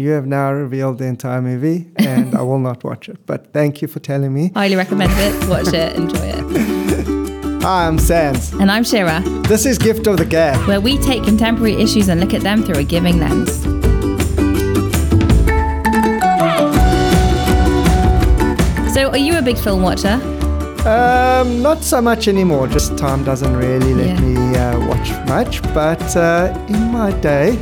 You have now revealed the entire movie, and I will not watch it. But thank you for telling me. Highly recommend it. Watch it. Enjoy it. Hi, I'm Sans. And I'm Shira, This is Gift of the Gab. where we take contemporary issues and look at them through a giving lens. So, are you a big film watcher? Um, not so much anymore. Just time doesn't really let Yeah. me uh, watch much. But uh, in my day,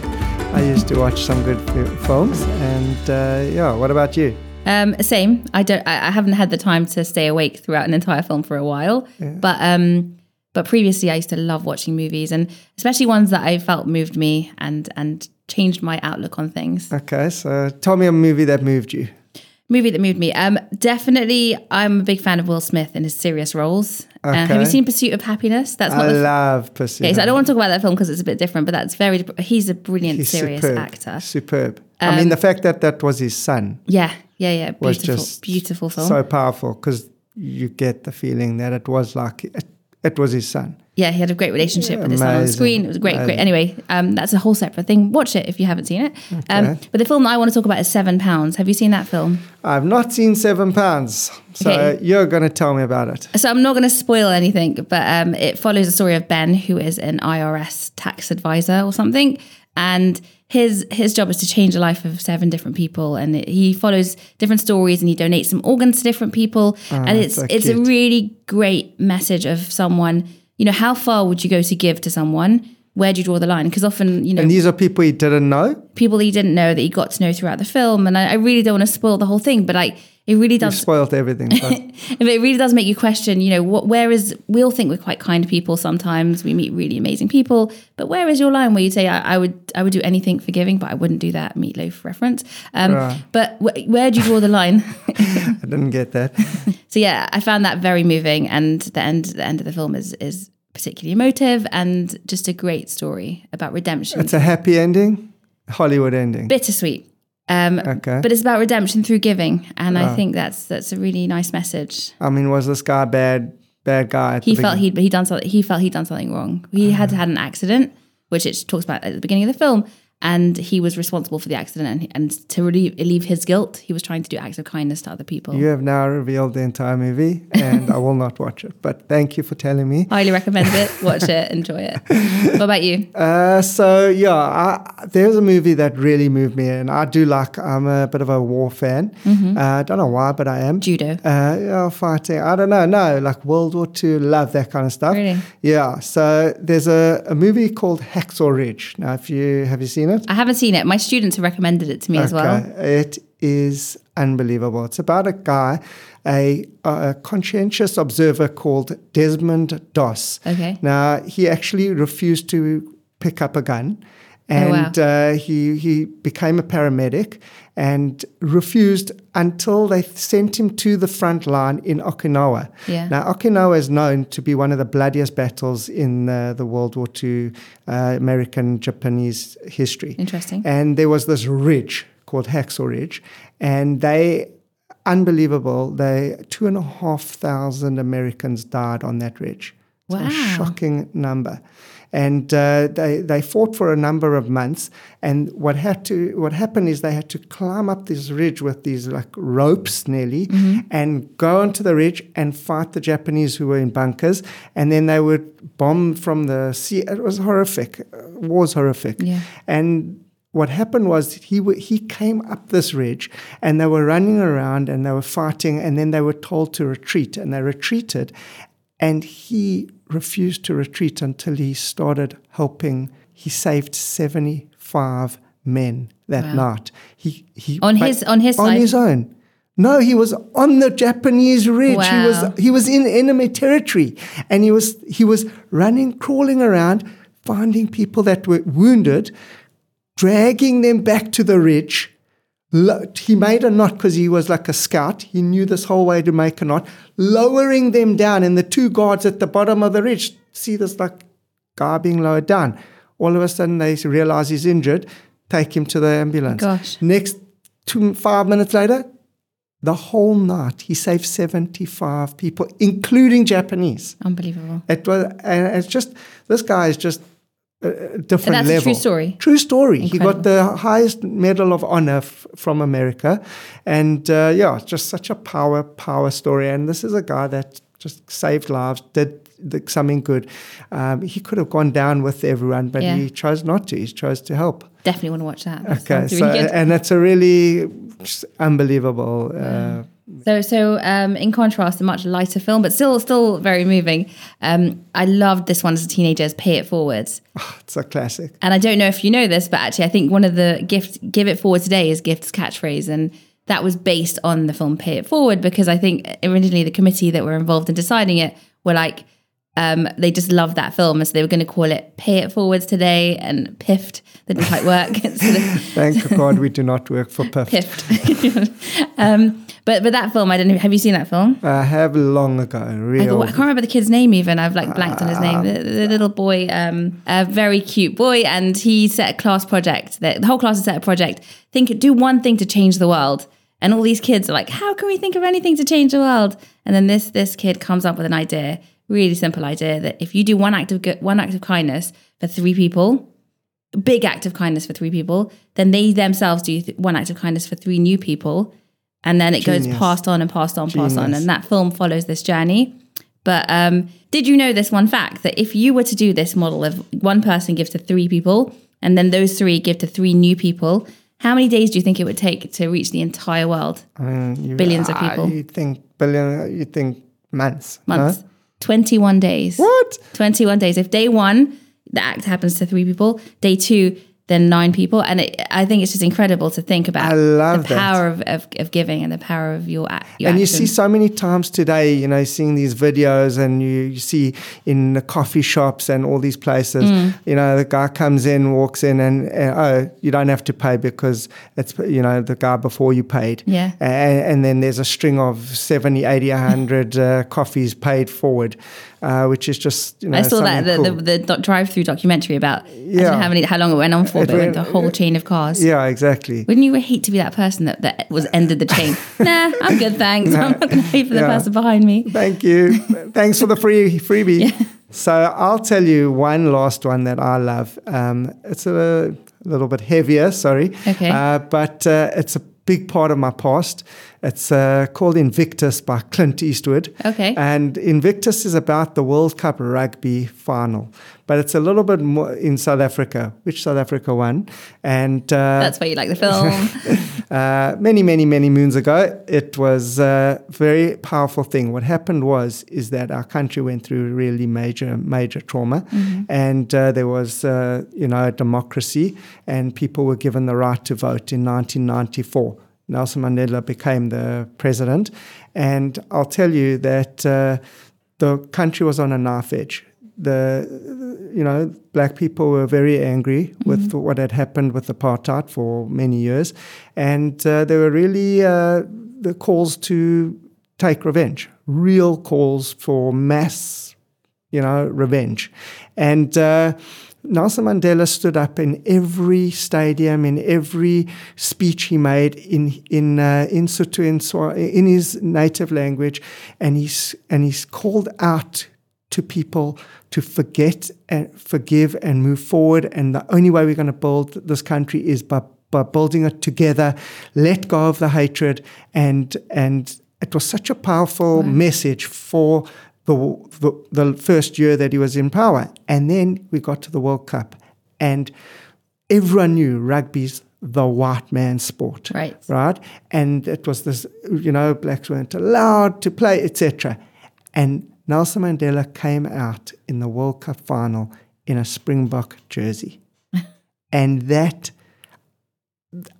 I used to watch some good films. And uh, yeah, what about you? Um, same. I don't. I, I haven't had the time to stay awake throughout an entire film for a while. But um, but previously, I used to love watching movies, and especially ones that I felt moved me and and changed my outlook on things. Okay, so tell me a movie that moved you. Movie that moved me. Um, definitely, I'm a big fan of Will Smith in his serious roles. Uh, have you seen Pursuit of Happiness? That's I the. love Pursuit. Okay, so I don't want to talk about that film because it's a bit different, but that's very. He's a brilliant, He's serious superb, actor. Um, Superb. I mean, the fact that that was his son Yeah, yeah, yeah. was just beautiful film. so powerful because you get the feeling that it was like it, it was his son. Yeah, he had a great relationship with his son on Amazing. screen. It was great, great. Anyway, um, that's a whole separate thing. Watch it if you haven't seen it. Um, but the film that I want to talk about is Seven Pounds. Have you seen that film? I've not seen Seven Pounds, so Okay. you're going to tell me about it. So I'm not going to spoil anything, but um, it follows the story of Ben, who is an IRS tax advisor or something, and his his job is to change the life of seven different people, and it, he follows different stories and he donates some organs to different people, ah, and it's so it's a really great message of someone. You know, how far would you go to give to someone? Where do you draw the line? Because often, you know, And these are people he didn't know. people he didn't know that he got to know throughout the film. And I, I really don't want to spoil the whole thing, but like it really You've does. spoiled everything. But But it really does make you question. You know, what? Where is? We all think we're quite kind people. Sometimes we meet really amazing people, but where is your line where you say, I, I would, I would do anything for giving, but I wouldn't do that meatloaf reference. Um, Right. But wh- where do you draw the line? I didn't get that. so yeah, I found that very moving, and the end, the end of the film is is particularly emotive and just a great story about redemption. It's a happy ending, Hollywood ending. bittersweet. Um, Okay. But it's about redemption through giving, and I think that's that's a really nice message. I mean, was this guy a bad, bad guy? He felt he'd he done something. He felt he'd done something wrong. He had had an accident, which it talks about at the beginning of the film, and he was responsible for the accident. And, and to relieve, relieve his guilt, he was trying to do acts of kindness to other people. You have now revealed the entire movie, and I will not watch it. But thank you for telling me. Highly recommend it. Watch it. Enjoy it. What about you? Uh, so yeah, I, there's a movie that really moved me, and I do like. I'm a bit of a war fan. Mm-hmm. Uh, I don't know why, but I am. Judo. Uh, yeah, fighting. I don't know. No, like World War II. Love that kind of stuff. Really? Yeah. So there's a, a movie called Hacksaw Ridge. Now, if you have you seen it? I haven't seen it. My students have recommended it to me as well. It is unbelievable. It's about a guy, a, a conscientious observer called Desmond Doss. Okay. Now, he actually refused to pick up a gun. Oh, wow. And uh, he, he became a paramedic and refused until they sent him to the front line in Okinawa. Yeah. Now, Okinawa is known to be one of the bloodiest battles in uh, the World War II uh, American Japanese history. Interesting. And there was this ridge called Hacksaw Ridge, and they, unbelievable, they two and a half thousand Americans died on that ridge. It's Wow. a shocking number. And uh, they they fought for a number of months. And what had to what happened is they had to climb up this ridge with these like ropes nearly, and go onto the ridge and fight the Japanese who were in bunkers. And then they would bomb from the sea. It was horrific. Was horrific. Yeah. And what happened was he w- he came up this ridge and they were running around and they were fighting and then they were told to retreat and they retreated and he refused to retreat until he started helping he saved 75 men that Wow. night he he On his- on his on side? his own no, he was on the Japanese ridge. He was he was in enemy territory, and he was he was running, crawling around, finding people that were wounded, dragging them back to the ridge. Lo- He made a knot because he was like a scout. He knew this whole way to make a knot, lowering them down, and the two guards at the bottom of the ridge see this like guy being lowered down. All of a sudden, they realize he's injured, take him to the ambulance. Gosh. Next, two five minutes later, the whole night he saved seventy five people, including Japanese. Unbelievable. It was, and it's just this guy is just a different that's a level. true story? True story. He got the highest medal of honor f- from America, and uh, yeah, just such a power power story. And this is a guy that just saved lives, did the, something good. Um, he could have gone down with everyone, but Yeah. he chose not to. He chose to help. Definitely want to watch that. That Okay, so really and that's a really unbelievable. Uh, So, so um, in contrast, a much lighter film, but still, still very moving. Um, I loved this one as a teenager. As Pay It Forward, it's a classic. and I don't know if you know this, but actually, I think one of the gift "Give It Forward" today is Gift's catchphrase, and that was based on the film "Pay It Forward" because I think originally the committee that were involved in deciding it were like. Um, they just loved that film, and so they were going to call it "Pay It Forwards" today, and "Piffed" that didn't quite work. so Thank God we do not work for PIF. Piffed. um, but but that film, I don't know. Have you seen that film? I have long ago, I, real. go- I can't remember the kid's name even. I've like blanked on his name. The, the little boy, um, a very cute boy, and he set a class project. That the whole class has set a project. Think, do one thing to change the world. And all these kids are like, how can we think of anything to change the world? And then this this kid comes up with an idea, really simple idea that if you do one act of good, one act of kindness for three people, big act of kindness for three people, then they themselves do th- one act of kindness for three new people, and then it Genius. goes passed on and passed on, Genius. passed on, and that film follows this journey. But um, did you know this one fact that if you were to do this model of one person gives to three people, and then those three give to three new people, how many days do you think it would take to reach the entire world? I mean, you, Billions uh, of ah, people. You think billion? You think months? Months. 21 days. What? 21 days. If day one, the act happens to three people, day two, then nine people. And it, I think it's just incredible to think about I love the power of, of, of giving and the power of your, act, your and you see so many times today, you know, seeing these videos, and you, you see in the coffee shops and all these places, Mm. you know, the guy comes in, walks in, and, and oh, you don't have to pay because it's you know the guy before you paid. Yeah. And, and then there's a string of 70, 80, 100 uh, coffees paid forward, uh, which is just you know I saw that the, something the, cool. the, drive-through documentary about Yeah. how many how long it went on for, It but it went a whole chain of cars. yeah, exactly. Wouldn't you hate to be that person that, that was ended the chain? nah, I'm good, thanks. I'm not going to pay for the Yeah. person behind me. Thank you. Thanks for the free freebie. Yeah. So I'll tell you one last one that I love. Um, it's a little bit heavier, sorry. Okay. Uh, but uh, it's a big part of my past. It's uh, called Invictus by Clint Eastwood. Okay. And Invictus is about the World Cup rugby final, but it's a little bit more in South Africa, which South Africa won. And uh, That's why you like the film. uh, many, many, many moons ago, it was a very powerful thing. What happened was is that our country went through really major, major trauma, and uh, there was, uh, you know, a democracy, and people were given the right to vote in 1994. Nelson Mandela became the president, and I'll tell you that uh, the country was on a knife edge. The you know black people were very angry with what had happened with apartheid for many years, and uh, there were really uh, the calls to take revenge, real calls for mass, you know, revenge, and. Uh, Nelson Mandela stood up in every stadium, in every speech he made in in uh, in Sotho, in, Swa- in his native language, and he's and he's called out to people to forget and forgive and move forward. And the only way we're going to build this country is by by building it together. Let go of the hatred, and and it was such a powerful message for the, the the first year that he was in power. And then we got to the World Cup, and everyone knew rugby's the white man's sport, Right. Right, and it was this, you know, blacks weren't allowed to play, etc. And Nelson Mandela came out in the World Cup final in a Springbok jersey, and that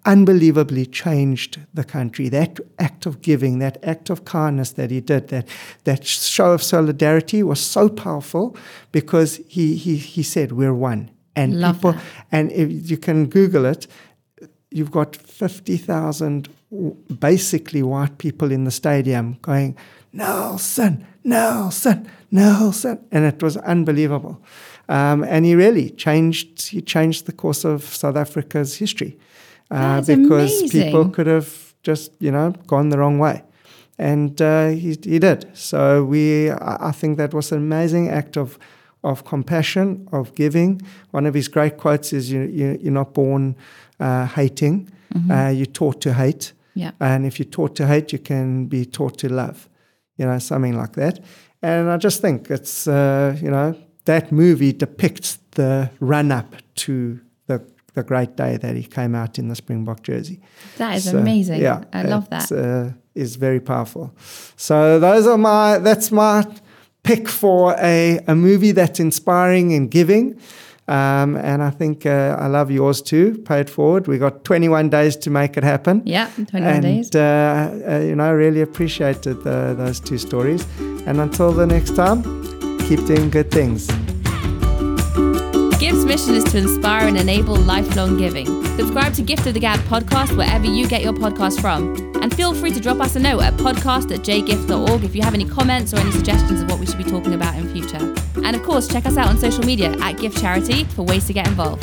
unbelievably changed the country. That act of giving, that act of kindness that he did, that that show of solidarity was so powerful because he he he said we're one. And Love people that. and if you can Google it, you've got fifty thousand basically white people in the stadium going, Nelson, Nelson, Nelson, and it was unbelievable. Um, and he really changed. He changed the course of South Africa's history uh, because amazing. people could have just you know gone the wrong way, and uh, he he did. So we, I think that was an amazing act of of compassion, of giving. One of his great quotes is, you, you, You're not born uh, hating, uh, you're taught to hate. Yeah. And if you're taught to hate, you can be taught to love, you know, something like that. And I just think it's, uh, you know, that movie depicts the run up to the, the great day that he came out in the Springbok jersey. That is So, amazing. Yeah, I love that. Uh, is very powerful. So those are my. That's my pick for a a movie that's inspiring and giving. Um, and I think uh, I love yours too. Pay it forward. We got 21 days to make it happen. yeah, 21 and, days. Uh, uh, you know, I really appreciated the, those two stories. And until the next time, keep doing good things. Give's mission is to inspire and enable lifelong giving. Subscribe to Gift of the Gab podcast wherever you get your podcast from. And feel free to drop us a note at podcast at jgift.org if you have any comments or any suggestions of what we should be talking about in future. And of course, check us out on social media at Gift Charity for ways to get involved.